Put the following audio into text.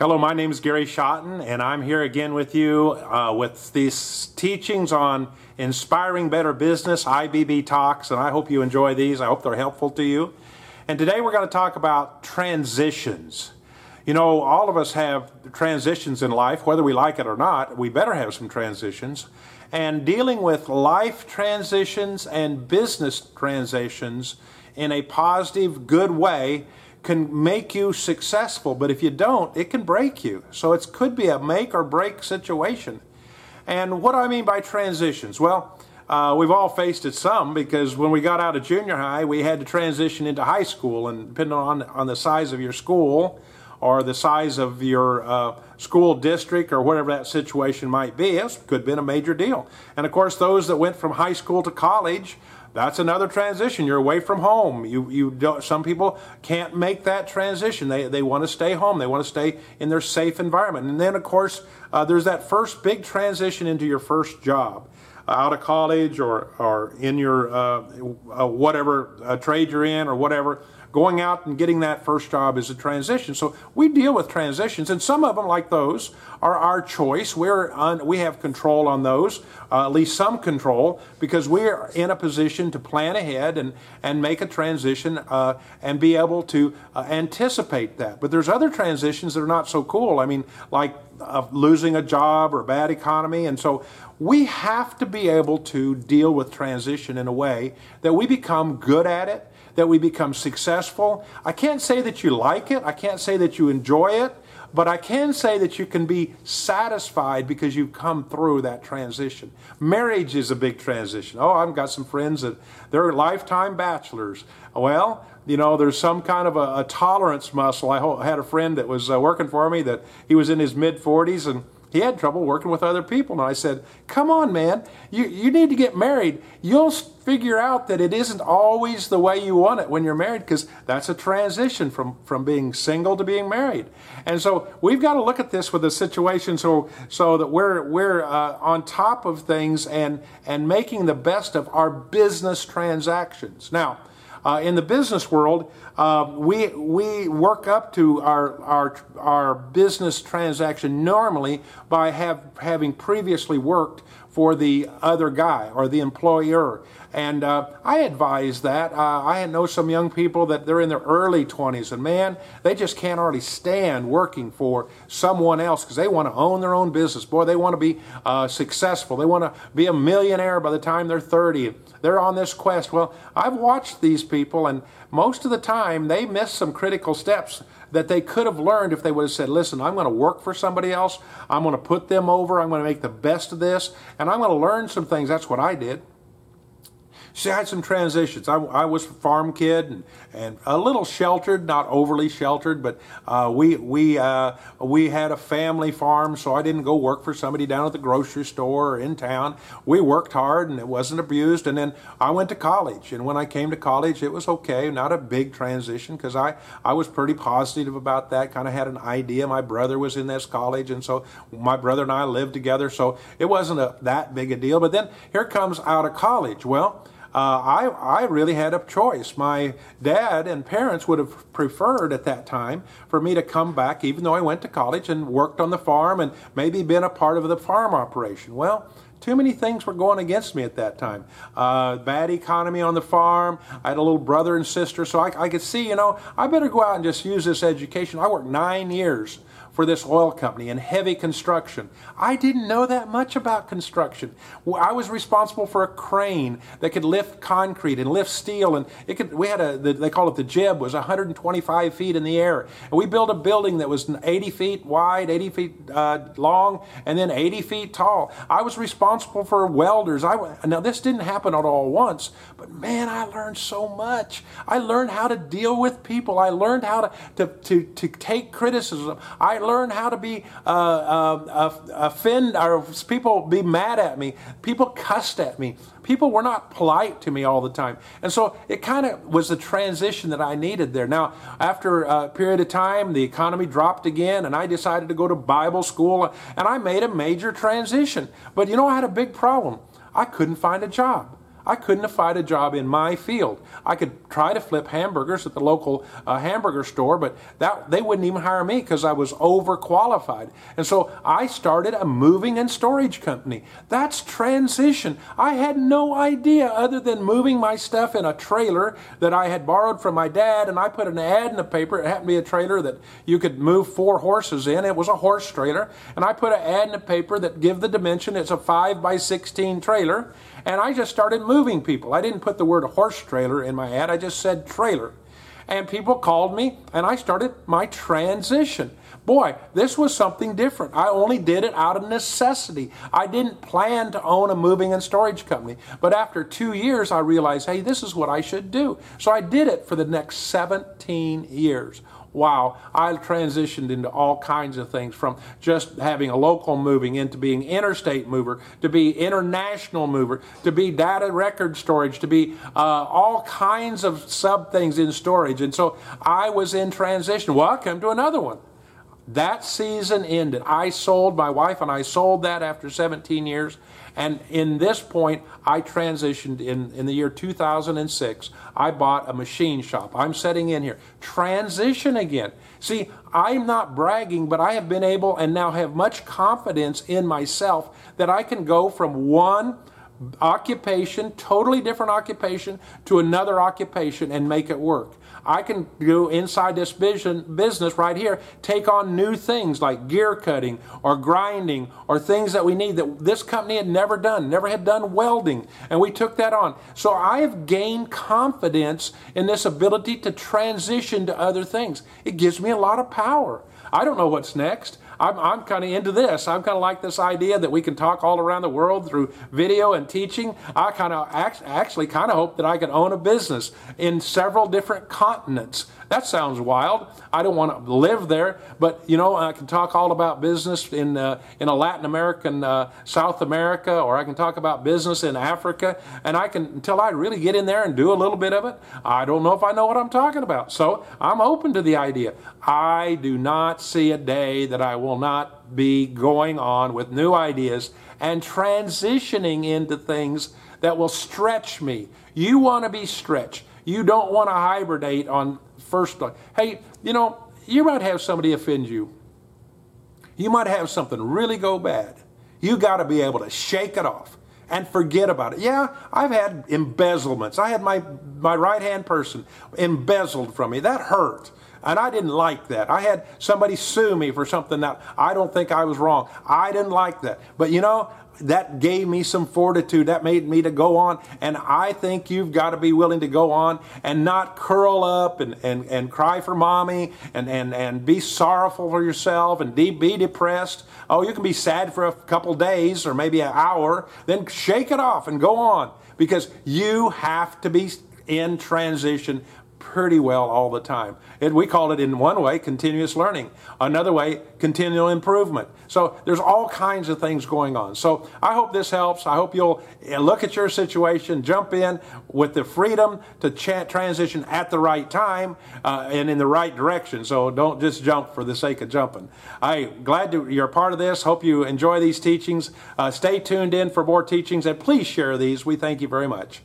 Hello, my name is Gary Schotten, and I'm here again with you uh, with these teachings on inspiring better business, IBB talks, and I hope you enjoy these. I hope they're helpful to you. And today we're going to talk about transitions. You know, all of us have transitions in life, whether we like it or not. We better have some transitions. And dealing with life transitions and business transitions in a positive, good way can make you successful, but if you don't, it can break you. So it could be a make or break situation. And what do I mean by transitions? Well, uh, we've all faced it some because when we got out of junior high, we had to transition into high school, and depending on on the size of your school or the size of your uh, school district or whatever that situation might be, it could have been a major deal. And of course, those that went from high school to college that's another transition. You're away from home. You, you don't, some people can't make that transition. They, they want to stay home. They want to stay in their safe environment. And then, of course, uh, there's that first big transition into your first job. Uh, out of college or, or in your uh, uh whatever uh, trade you're in or whatever, going out and getting that first job is a transition. So we deal with transitions, and some of them, like those, are our choice. We're on, we have control on those, uh, at least some control, because we're in a position to plan ahead and, and make a transition uh, and be able to uh, anticipate that. But there's other transitions that are not so cool. I mean, like losing a job or a bad economy, and so we have to be able to deal with transition in a way that we become good at it that we become successful. I can't say that you like it, I can't say that you enjoy it, but I can say that you can be satisfied because you've come through that transition. Marriage is a big transition. Oh, I've got some friends that they're lifetime bachelors. Well, you know, there's some kind of a, a tolerance muscle. I had a friend that was uh, working for me that he was in his mid 40s and he had trouble working with other people. And I said, Come on, man, you, you need to get married. You'll figure out that it isn't always the way you want it when you're married because that's a transition from, from being single to being married. And so we've got to look at this with a situation so, so that we're, we're uh, on top of things and, and making the best of our business transactions. Now, uh, in the business world, uh, we, we work up to our, our, our business transaction normally by have, having previously worked for the other guy or the employer. And uh, I advise that. Uh, I know some young people that they're in their early 20s, and man, they just can't hardly stand working for someone else because they want to own their own business. Boy, they want to be uh, successful. They want to be a millionaire by the time they're 30. They're on this quest. Well, I've watched these people, and most of the time they miss some critical steps that they could have learned if they would have said, listen, I'm going to work for somebody else. I'm going to put them over. I'm going to make the best of this. And I'm going to learn some things. That's what I did. She had some transitions. I, I was a farm kid and, and a little sheltered, not overly sheltered, but uh, we we uh, we had a family farm, so I didn't go work for somebody down at the grocery store or in town. We worked hard and it wasn't abused. And then I went to college, and when I came to college, it was okay, not a big transition because I I was pretty positive about that. Kind of had an idea. My brother was in this college, and so my brother and I lived together, so it wasn't a, that big a deal. But then here comes out of college. Well uh, I, I really had a choice. My dad and parents would have preferred at that time for me to come back, even though I went to college and worked on the farm and maybe been a part of the farm operation. Well, too many things were going against me at that time. Uh, bad economy on the farm. I had a little brother and sister, so I, I could see, you know, I better go out and just use this education. I worked nine years for this oil company in heavy construction. I didn't know that much about construction. I was responsible for a crane that could lift concrete and lift steel, and it could. We had a they call it the jib was 125 feet in the air, and we built a building that was 80 feet wide, 80 feet uh, long, and then 80 feet tall. I was responsible for welders. I now this didn't happen at all once, but man, I learned so much. I learned how to deal with people. I learned how to to to, to take criticism. I learn how to be uh, uh, offend or people be mad at me. People cussed at me. People were not polite to me all the time, and so it kind of was the transition that I needed there. Now, after a period of time, the economy dropped again, and I decided to go to Bible school, and I made a major transition. But you know, I had a big problem. I couldn't find a job. I couldn't have found a job in my field. I could try to flip hamburgers at the local uh, hamburger store, but that they wouldn't even hire me because I was overqualified. And so I started a moving and storage company. That's transition. I had no idea other than moving my stuff in a trailer that I had borrowed from my dad, and I put an ad in the paper. It happened to be a trailer that you could move four horses in. It was a horse trailer, and I put an ad in the paper that give the dimension. It's a five by sixteen trailer and I just started moving people. I didn't put the word horse trailer in my ad, I just said trailer. And people called me, and I started my transition. Boy, this was something different. I only did it out of necessity. I didn't plan to own a moving and storage company. But after two years, I realized, hey, this is what I should do. So I did it for the next 17 years wow, I transitioned into all kinds of things from just having a local moving into being interstate mover, to be international mover, to be data record storage, to be uh, all kinds of sub things in storage. And so I was in transition. Welcome to another one. That season ended. I sold, my wife and I sold that after 17 years. And in this point, I transitioned in, in the year 2006. I bought a machine shop. I'm setting in here. Transition again. See, I'm not bragging, but I have been able and now have much confidence in myself that I can go from one occupation, totally different occupation, to another occupation and make it work. I can go inside this vision, business right here, take on new things like gear cutting or grinding or things that we need that this company had never done, never had done welding, and we took that on. So I have gained confidence in this ability to transition to other things. It gives me a lot of power. I don't know what's next. I'm, I'm kind of into this. I'm kind of like this idea that we can talk all around the world through video and teaching. I kind of act, actually kind of hope that I can own a business in several different continents. That sounds wild. I don't want to live there, but you know, I can talk all about business in uh, in a Latin American, uh, South America, or I can talk about business in Africa, and I can until I really get in there and do a little bit of it. I don't know if I know what I'm talking about, so I'm open to the idea. I do not see a day that I will not be going on with new ideas and transitioning into things that will stretch me. You want to be stretched. You don't want to hibernate on first thought. Hey, you know, you might have somebody offend you. You might have something really go bad. You got to be able to shake it off and forget about it. Yeah, I've had embezzlements. I had my my right hand person embezzled from me. That hurt. And I didn't like that. I had somebody sue me for something that I don't think I was wrong. I didn't like that. But you know, that gave me some fortitude. That made me to go on. And I think you've got to be willing to go on and not curl up and, and, and cry for mommy and, and, and be sorrowful for yourself and de- be depressed. Oh, you can be sad for a couple days or maybe an hour. Then shake it off and go on because you have to be in transition pretty well all the time. And we call it in one way continuous learning, another way continual improvement. So there's all kinds of things going on. So I hope this helps. I hope you'll eh, look at your situation, jump in with the freedom to transition at the right time uh, and in the right direction. So don't just jump for the sake of jumping. I'm glad to, you're part of this. Hope you enjoy these teachings. Uh, stay tuned in for more teachings and please share these. We thank you very much.